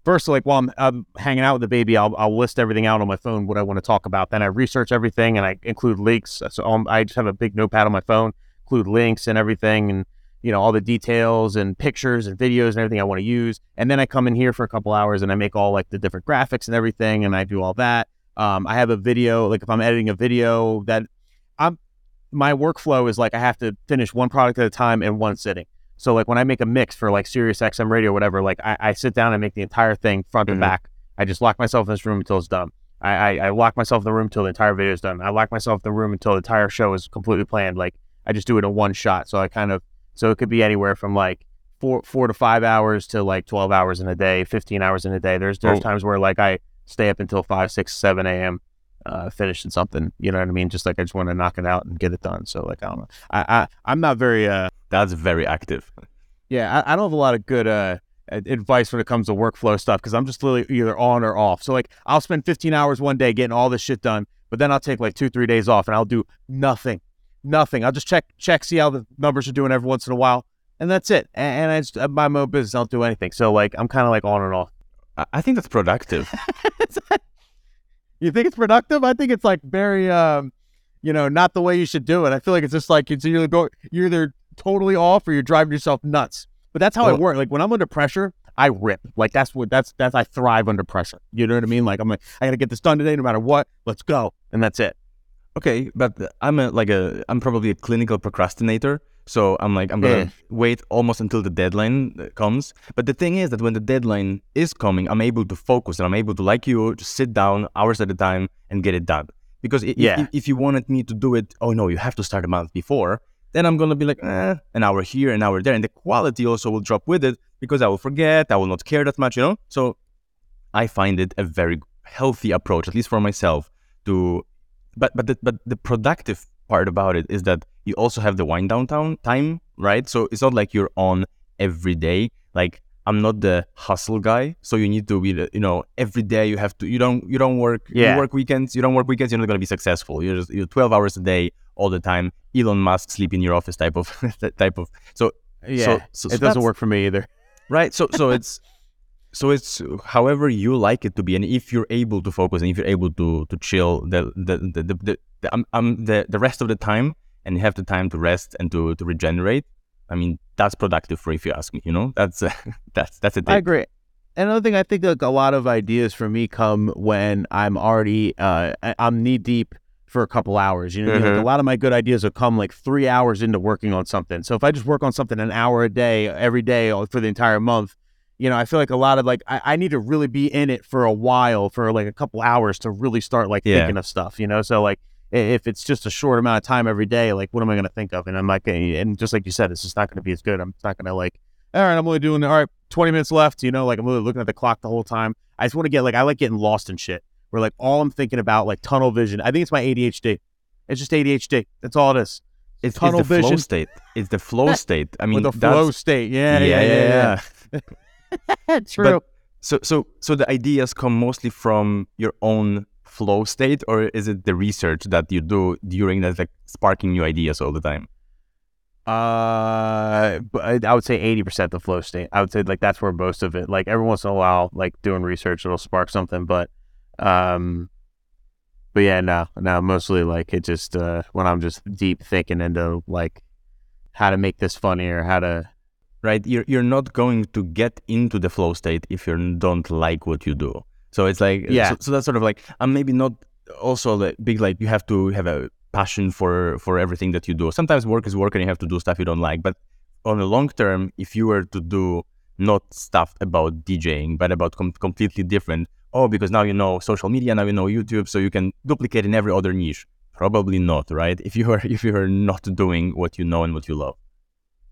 first like while I'm, I'm hanging out with the baby I'll, I'll list everything out on my phone what i want to talk about then i research everything and i include links so um, i just have a big notepad on my phone include links and everything and you know all the details and pictures and videos and everything i want to use and then i come in here for a couple hours and i make all like the different graphics and everything and i do all that um, i have a video like if i'm editing a video that i'm my workflow is like i have to finish one product at a time in one sitting so like when I make a mix for like Sirius XM radio, or whatever, like I, I sit down and make the entire thing front Mhm. to back. I just lock myself in this room until it's done. I, I, I lock myself in the room until the entire video is done. I lock myself in the room until the entire show is completely planned. Like I just do it in one shot. So I kind of so it could be anywhere from like four four to five hours to like twelve hours in a day, fifteen hours in a day. There's there's Oh. times where like I stay up until five, six, seven a.m. Uh, finishing something. You know what I mean? Just like I just want to knock it out and get it done. So like I don't know. I, I I'm not very uh That's very active. yeah, I, I don't have a lot of good uh, advice when it comes to workflow stuff because I'm just literally either on or off. So like I'll spend 15 hours one day getting all this shit done, but then I'll take like two three days off and I'll do nothing, nothing. I'll just check check see how the numbers are doing every once in a while, and that's it. And, and I just uh, my own business. I don't do anything. So like I'm kind of like on and off. I, think that's productive. you think it's productive? I think it's like very um, you know, not the way you should do it. I feel like it's just like it's either go you're either totally off or you're driving yourself nuts. But that's how I work. Like when I'm under pressure, I rip. Like that's what that's that's I thrive under pressure. You know what I mean? Like I'm like I gotta get this done today, no matter what. Let's go, and that's it. Okay, but I'm a, like a I'm probably a clinical procrastinator. So I'm like I'm gonna Yeah. wait almost until the deadline uh, comes. But the thing is that when the deadline is coming, I'm able to focus and I'm able to, like you, just sit down hours at a time and get it done. Because if, Yeah. if, if you wanted me to do it, oh no, you have to start a month before. Then I'm gonna be like, eh, an hour here, an hour there, and the quality also will drop with it because I will forget, I will not care that much, you know. So I find it a very healthy approach, at least for myself, to but but the, but the productive part about it is that you also have the wind down time, right? So it's not like you're on every day. Like I'm not the hustle guy, so you need to be, the- you know, every day you have to. You don't you don't work. Yeah. You work weekends. You don't work weekends. You're not gonna be successful. You're just you're 12 hours a day all the time. Elon Musk sleep in your office type of type of. So Yeah, so, so, it so doesn't work for me either. right so so it's so it's however you like it to be and if you're able to focus and if you're able to to chill the the the, the, the, the, um, um, the, the rest of the time and you have the time to rest and to to regenerate i mean that's productive for if you ask me you know that's uh, that's that's a tip. I agree. Another thing, I think like a lot of ideas for me come when I'm already uh, I'm knee deep for a couple hours. You know, mean? like a lot of my good ideas will come like three hours into working on something. So if I just work on something an hour a day every day for the entire month, you know, I feel like a lot of like I, I need to really be in it for a while for like a couple hours to really start like Yeah. thinking of stuff. You know, so like if it's just a short amount of time every day, like what am I going to think of? And I'm like, and just like you said, it's just not going to be as good. I'm not going to like all right, I'm only doing all right, 20 minutes left. You know, like I'm really looking at the clock the whole time. I just want to get like I like getting lost in shit. Where like all I'm thinking about like tunnel vision. I think it's my ADHD. It's just ADHD. That's all it is. it's, it's tunnel the flow vision. state it's the flow state i mean With the flow state. Yeah, yeah, yeah, yeah. True. so so so the ideas come mostly from your own flow state or is it the research that you do during that like sparking new ideas all the time Uh, but I, would say eighty percent the flow state. I would say like that's where most of it. Like every once in a while, like doing research, it'll spark something. But, um, but yeah, no, no, mostly like it just uh, when I'm just deep thinking into like how to make this funnier, how to right? You're you're not going to get into the flow state if you don't like what you do. So it's like uh, Yeah. So, so that's sort of like I'm maybe not also the big like you have to have a passion for for everything that you do. Sometimes work is work and you have to do stuff you don't like. But on the long term, if you were to do not stuff about DJing, but about com- completely different. Oh, because now you know social media, now you know YouTube, so you can duplicate in every other niche. Probably not, right? If you are if you are not doing what you know and what you love.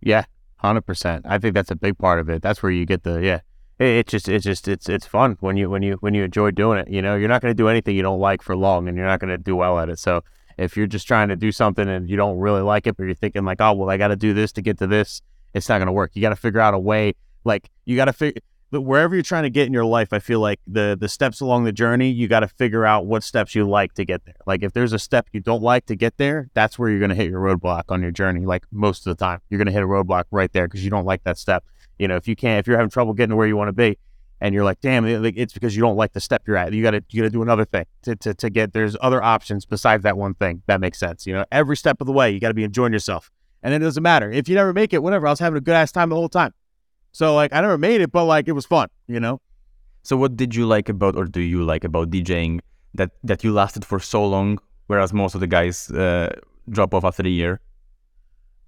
Yeah, hundred percent. I think that's a big part of it. That's where you get the yeah. It, it's just it's just it's it's fun when you when you when you enjoy doing it. You know, you're not going to do anything you don't like for long, and you're not going to do well at it. So if you're just trying to do something and you don't really like it, but you're thinking like, oh well, I got to do this to get to this, it's not going to work. You got to figure out a way. Like you got to figure wherever you're trying to get in your life. I feel like the the steps along the journey, you got to figure out what steps you like to get there. Like if there's a step you don't like to get there, that's where you're going to hit your roadblock on your journey. Like most of the time, you're going to hit a roadblock right there because you don't like that step. You know, if you can't, if you're having trouble getting to where you want to be, and you're like, damn, it's because you don't like the step you're at. You got to you got to do another thing to, to to get. There's other options besides that one thing. That makes sense. You know, every step of the way, you got to be enjoying yourself, and it doesn't matter if you never make it. Whatever, I was having a good ass time the whole time. So like, I never made it, but like, it was fun. You know. So what did you like about or do you like about DJing that that you lasted for so long, whereas most of the guys uh, drop off after a year?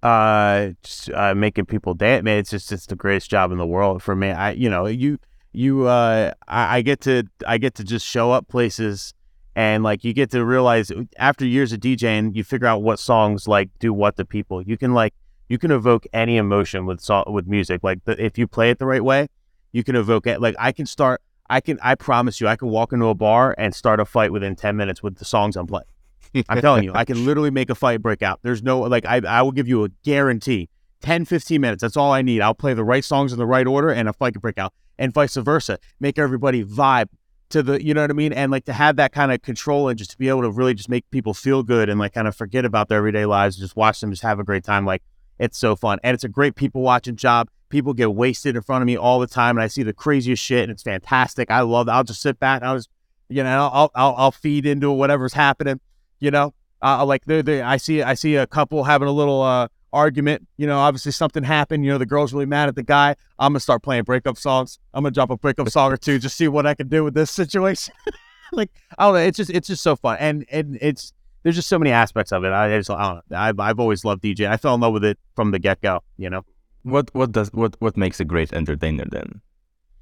Uh, just, uh making people dance. Man it's just it's the greatest job in the world for me. I you know you you uh I, I get to i get to just show up places and like you get to realize after years of djing you figure out what songs like do what to people. You can like you can evoke any emotion with song with music. Like the, if you play it the right way you can evoke it. Like i can start i can i promise you i can walk into a bar and start a fight within 10 minutes with the songs i'm playing I'm telling you, I can literally make a fight break out. There's no, like, I, I will give you a guarantee 10, 15 minutes. That's all I need. I'll play the right songs in the right order and a fight can break out, and vice versa. Make everybody vibe to the, you know what I mean? And like to have that kind of control and just to be able to really just make people feel good and like kind of forget about their everyday lives, and just watch them just have a great time. Like, it's so fun. And it's a great people watching job. People get wasted in front of me all the time, and I see the craziest shit, and it's fantastic. I love. I'll just sit back. And I'll just, you know, I'll I'll, I'll feed into whatever's happening you know? Uh, like they they i see i see a couple having a little uh argument you know obviously something happened you know the girl's really mad at the guy. I'm gonna start playing breakup songs. I'm gonna drop a breakup song or two just see what i can do with this situation. Like i don't know it's just it's just so fun. And and it's there's just so many aspects of it. I just i don't know. I've, I've always loved dj i fell in love with it from the get-go you know? What what does what what makes a great entertainer then?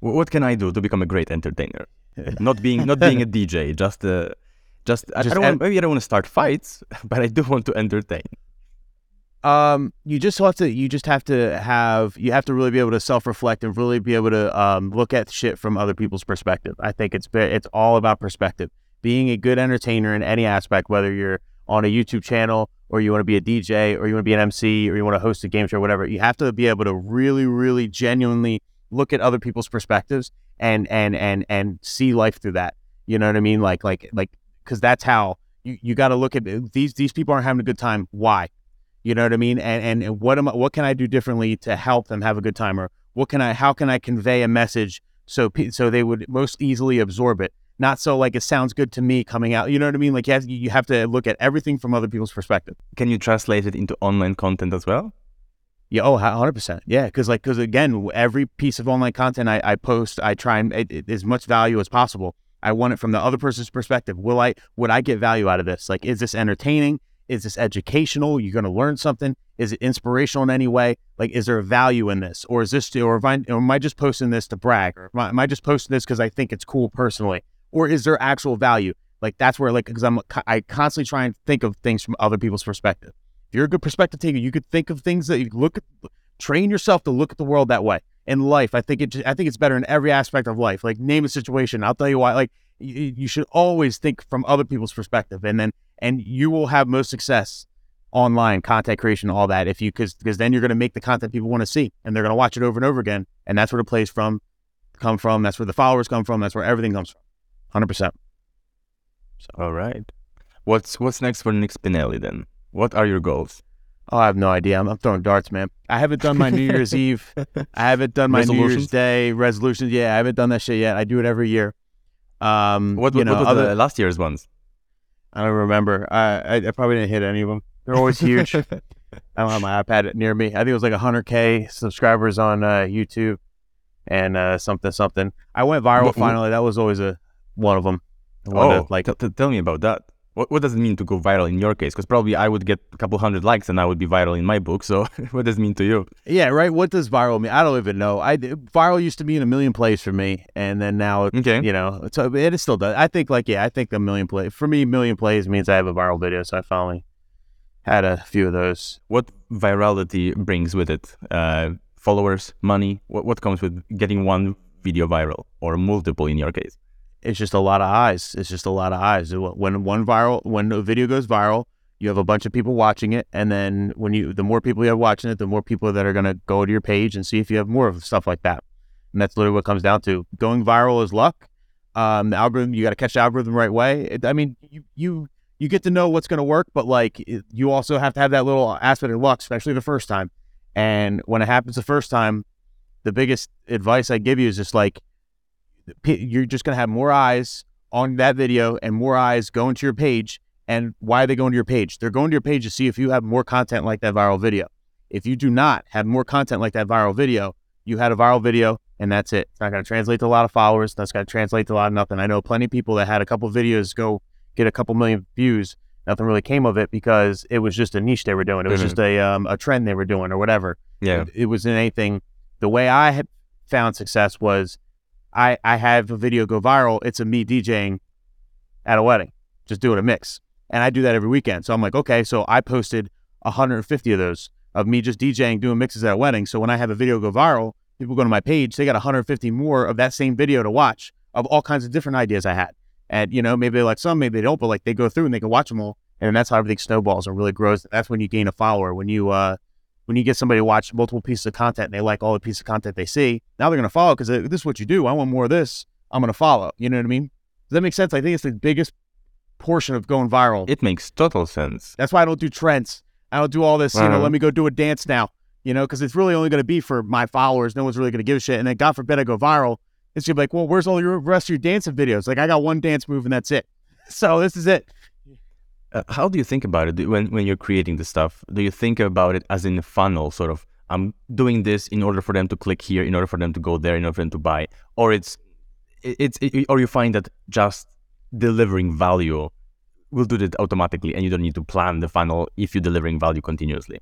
Wh- What can I do to become a great entertainer? Not being not being a DJ, just uh, just, I, Just don't want, maybe I don't want to start fights, but I do want to entertain. um you just have to you just have to have you have to really be able to self-reflect and really be able to um look at shit from other people's perspective. I think it's it's all about perspective. Being a good entertainer in any aspect whether you're on a youtube channel or you want to be a dj or you want to be an mc or you want to host a game show or whatever you have to be able to really really genuinely look at other people's perspectives and and and and see life through that. You know what i mean? Like like like because that's how you, you got to look at these these people aren't having a good time why you know what I mean? And, and and what am I, what can I do differently to help them have a good time, or what can I how can I convey a message so so they would most easily absorb it, not so like it sounds good to me coming out. You know what I mean? Like you have, you have to look at everything from other people's perspective. Can you translate it into online content as well? Yeah, oh, hundred percent. Yeah, because like because again, every piece of online content I, I post, I try and it, it, as much value as possible. I want it from the other person's perspective. Will I would I get value out of this? Like, is this entertaining? Is this educational? You're going to learn something. Is it inspirational in any way? Like, is there a value in this, or is this, or, I, or am I just posting this to brag, or am I, am I just posting this because I think it's cool personally, or is there actual value? Like, that's where like because I'm I constantly try and think of things from other people's perspective. If you're a good perspective taker, you could think of things that you look at, train yourself to look at the world that way. In life, I think it, I think it's better in every aspect of life. Like, name a situation, I'll tell you why. Like, you, you should always think from other people's perspective, and then and you will have most success online content creation all that if you because because then you're going to make the content people want to see and they're going to watch it over and over again and that's where the plays from come from that's where the followers come from that's where everything comes from 100% All right. What's what's next for Nick Spinelli then? What are your goals? Oh i have no idea i'm, I'm throwing darts man i haven't done my new year's eve i haven't done my new year's day resolutions yeah i haven't done that shit yet i do it every year um What, you what, know what was other, the last year's ones? I don't remember. I, I I probably didn't hit any of them. They're always huge. I don't have my iPad near me. I think it was like 100k subscribers on uh, YouTube and uh, something something. I went viral What- finally. That was always a one of them. Oh, to, like t- t- tell me about that. What, what does it mean to go viral in your case? Because probably I would get a couple hundred likes and I would be viral in my book. So what does it mean to you? yeah, right. What does viral mean? I don't even know. I viral used to mean a million plays for me, and then now Okay. you know, so it still does. I think like yeah, I think a million plays for me. Million plays means I have a viral video, so I finally had a few of those. What virality brings with it? Uh, followers, money? What, what comes with getting one video viral or multiple in your case? It's just a lot of eyes. It's just a lot of eyes. When one viral, when a video goes viral, you have a bunch of people watching it, and then when you, the more people you have watching it, the more people that are gonna go to your page and see if you have more of stuff like that. And that's literally what comes down to. Going viral is luck. Um, the algorithm, you got to catch the algorithm the right way. It, I mean, you you you get to know what's going to work, but like you also have to have that little aspect of luck, especially the first time. And when it happens the first time, the biggest advice I give you is just like you're just going to have more eyes on that video and more eyes going to your page. And why are they going to your page? They're going to your page to see if you have more content like that viral video. If you do not have more content like that viral video, you had a viral video and that's it. It's not going to translate to a lot of followers. That's going to translate to a lot of nothing. I know plenty of people that had a couple videos go get a couple million views. Nothing really came of it because it was just a niche they were doing. It was Mhm. just a um, a trend they were doing or whatever. Yeah. It, it wasn't anything. The way I had found success was I I have a video go viral. It's a me DJing at a wedding, just doing a mix, and I do that every weekend. So I'm like, okay, so I posted 150 of those of me just DJing doing mixes at a wedding. So when I have a video go viral, people go to my page, they got 150 more of that same video to watch of all kinds of different ideas I had. And you know, maybe they like some, maybe they don't, but like they go through and they can watch them all, and that's how everything snowballs and really grows. That's when you gain a follower. When you uh when you get somebody to watch multiple pieces of content and they like all the pieces of content they see, now they're gonna follow because this is what you do. I want more of this. I'm gonna follow. You know what I mean? Does that make sense? I think it's the biggest portion of going viral. It makes total sense. That's why I don't do trends. I don't do all this, you know, Uh-huh. let me go do a dance now, you know, because it's really only going to be for my followers. No one's really going to give a shit. And then, God forbid, I go viral. It's going to be like, well, where's all your rest of your dancing videos? Like, I got one dance move and that's it. So, this is it. Uh, how do you think about it when when you're creating the stuff? Do you think about it as in a funnel, sort of? I'm doing this in order for them to click here, in order for them to go there, in order for them to buy, or it's it's it, or you find that just delivering value will do that automatically, and you don't need to plan the funnel if you're delivering value continuously.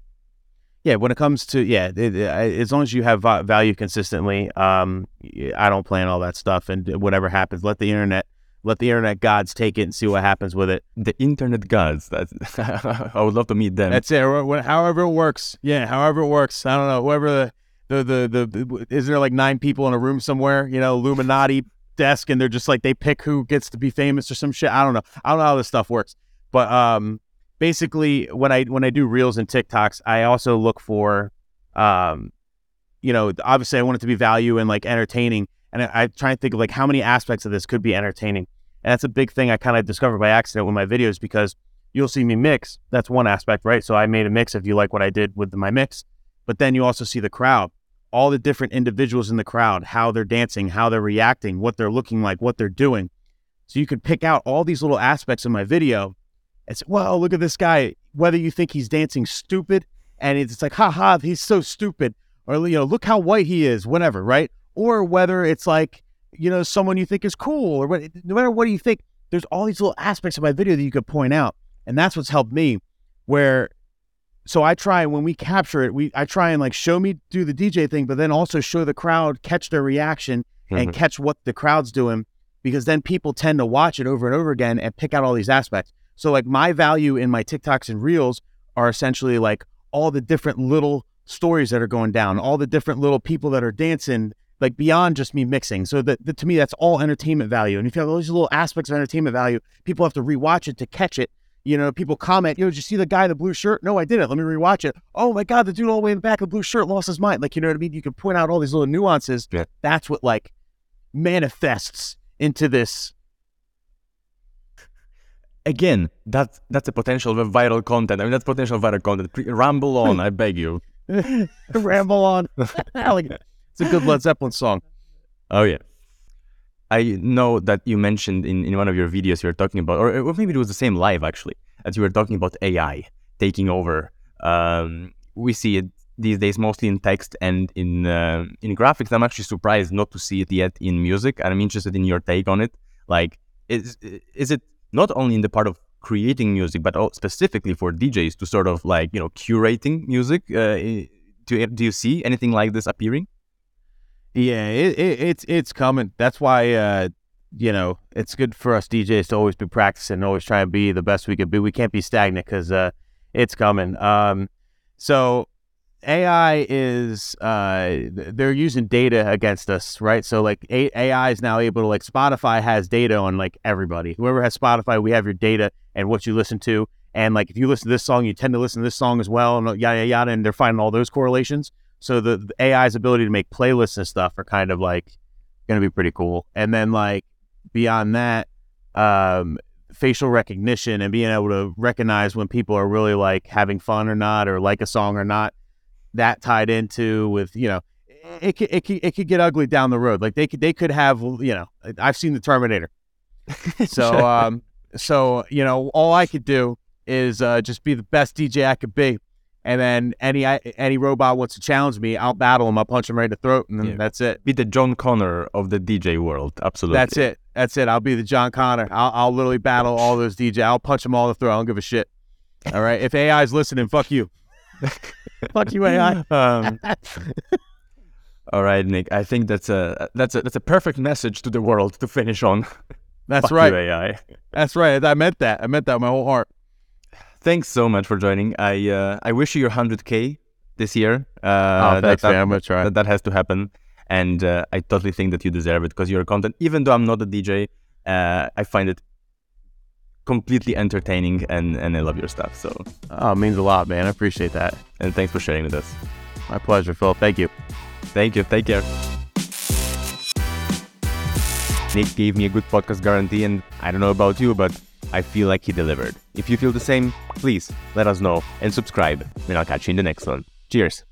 Yeah, when it comes to, yeah, it, it- as long as you have value consistently, um, I don't plan all that stuff. And whatever happens, let the internet, let the internet gods take it and see what happens with it. The internet gods. That I would love to meet them. That's it. However it works. Yeah, however it works. I don't know. Whoever the the the, the is there like nine people in a room somewhere? You know, Illuminati desk, and they're just like they pick who gets to be famous or some shit. I don't know. I don't know how this stuff works. But um, basically, when I when I do reels and TikToks, I also look for um, you know, obviously I want it to be value and like entertaining, and I, I try and think of like how many aspects of this could be entertaining. And that's a big thing I kind of discovered by accident with my videos because you'll see me mix. That's one aspect, right? So I made a mix if you like what I did with my mix. But then you also see the crowd, all the different individuals in the crowd, how they're dancing, how they're reacting, what they're looking like, what they're doing. So you could pick out all these little aspects of my video and say, well, look at this guy. Whether you think he's dancing stupid and it's like, ha ha, he's so stupid. Or, you know, look how white he is, whatever, right? Or whether it's like, you know, someone you think is cool or what, no matter what you think, there's all these little aspects of my video that you could point out. And that's what's helped me where so I try when we capture it, we I try and like show me do the DJ thing, but then also show the crowd, catch their reaction and Mhm. catch what the crowd's doing because then people tend to watch it over and over again and pick out all these aspects. So like my value in my TikToks and Reels are essentially like all the different little stories that are going down, all the different little people that are dancing, like beyond just me mixing. So that, that to me that's all entertainment value. And if you have all these little aspects of entertainment value, people have to rewatch it to catch it. You know, people comment, yo, did you see the guy in the blue shirt? No, I didn't. Let me rewatch it. Oh my God, the dude all the way in the back of the blue shirt lost his mind. Like, you know what I mean? You can point out all these little nuances. Yeah. That's what like manifests into this. Again, that that's a potential of viral content. I mean, that's potential viral content. Ramble on, I beg you. Ramble on. It's a good Led Zeppelin song. Oh yeah. I know that you mentioned in, in one of your videos you were talking about, or, or maybe it was the same live actually, that you were talking about AI taking over. Um, we see it these days mostly in text and in uh, in graphics. I'm actually surprised not to see it yet in music. I'm interested in your take on it. Like, is is it not only in the part of creating music, but specifically for DJs to sort of like you know curating music? Uh, do do you see anything like this appearing? Yeah, it, it, it's it's coming. That's why uh, you know it's good for us DJs to always be practicing, always try and be the best we could be. We can't be stagnant because uh, it's coming. Um, so AI is uh, they're using data against us, right? So like AI is now able to like Spotify has data on like everybody. Whoever has Spotify, we have your data and what you listen to. And like if you listen to this song, you tend to listen to this song as well, and yada yada. And they're finding all those correlations. So the, the AI's ability to make playlists and stuff are kind of like going to be pretty cool. And then like beyond that, um, facial recognition and being able to recognize when people are really like having fun or not, or like a song or not that tied into with you know it could, it could, it could get ugly down the road. Like they could they could have you know I've seen the Terminator, so um so you know all I could do is uh, just be the best DJ I could be, and then any any robot wants to challenge me, I'll battle him, I'll punch him right in the throat, and then yeah. that's it. Be the John Connor of the DJ world, absolutely. That's it. That's it. I'll be the John Connor. I'll, I'll literally battle all those DJ. I'll punch them all in the throat. I don't give a shit. All right. If AI is listening, fuck you. Fuck you, AI. Um, all right, Nick. I think that's a that's a that's a perfect message to the world to finish on. That's Fuck right. You, AI. That's right. I meant that. I meant that with my whole heart. Thanks so much for joining. I uh, I wish you your hundred k this year. Uh, oh, thanks, that, man. I'm gonna try. That, that has to happen, and uh, I totally think that you deserve it because your content. Even though I'm not a DJ, uh, I find it completely entertaining and, and I love your stuff. So Oh, it means a lot, man. I appreciate that. And thanks for sharing with us. My pleasure, Phil. Thank you. Thank you. Take care. Nick gave me a good podcast guarantee, and I don't know about you, but I feel like he delivered. If you feel the same, please let us know and subscribe, and I'll catch you in the next one. Cheers.